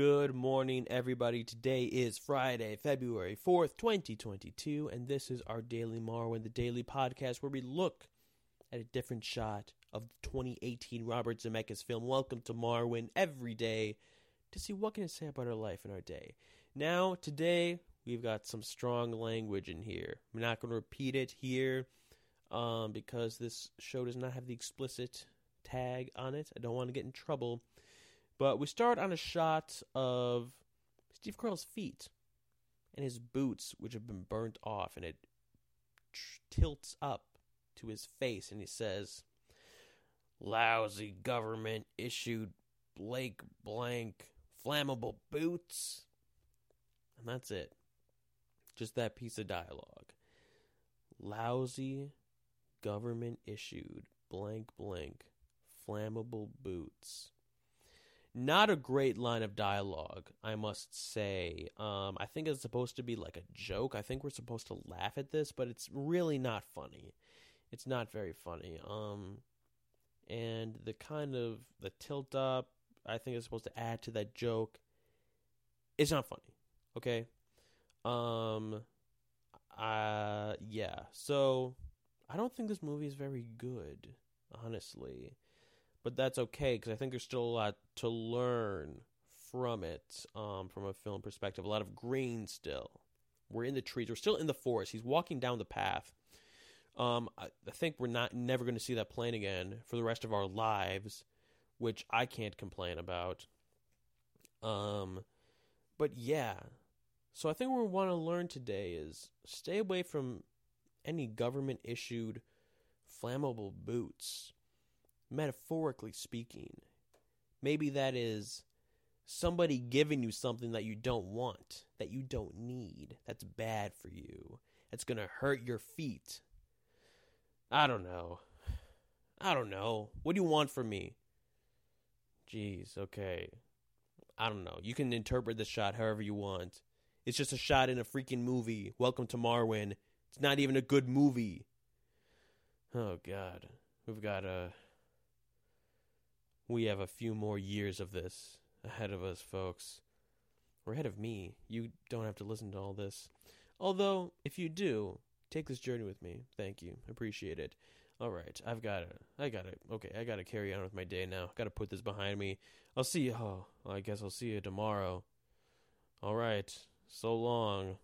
Good morning, everybody. Today is Friday, February 4th, 2022, and this is our Daily Marwen, the daily podcast where we look at a different shot of the 2018 Robert Zemeckis film, Welcome to Marwen, every day to see what can it say about our life and our day. Now, today, we've got some strong language in here. I'm not going to repeat it here um, because this show does not have the explicit tag on it. I don't want to get in trouble. But we start on a shot of Steve Carell's feet and his boots, which have been burnt off, and it tilts up to his face, and he says, Lousy government issued Blake blank flammable boots. And that's it. Just that piece of dialogue. Lousy government issued blank blank flammable boots. Not a great line of dialogue, I must say. Um, I think it's supposed to be like a joke. I think we're supposed to laugh at this, but it's really not funny. It's not very funny. Um, and the kind of the tilt up, I think is supposed to add to that joke. It's not funny. Okay. Um. Uh. Yeah. So I don't think this movie is very good, honestly but that's okay because I think there's still a lot to learn from it, um, from a film perspective. A lot of green still. We're in the trees. We're still in the forest. He's walking down the path. Um, I, I think we're not never going to see that plane again for the rest of our lives, which I can't complain about. Um, but yeah, so I think what we want to learn today is stay away from any government issued flammable boots metaphorically speaking. Maybe that is somebody giving you something that you don't want, that you don't need, that's bad for you, that's going to hurt your feet. I don't know. I don't know. What do you want from me? Jeez, okay. I don't know. You can interpret the shot however you want. It's just a shot in a freaking movie. Welcome to Marwen. It's not even a good movie. Oh god. We've got a we have a few more years of this ahead of us, folks. Or ahead of me. You don't have to listen to all this. Although, if you do, take this journey with me. Thank you. Appreciate it. All right, I've got to. I got to. Okay, I got to carry on with my day now. Got to put this behind me. I'll see you. Oh, I guess I'll see you tomorrow. All right. So long.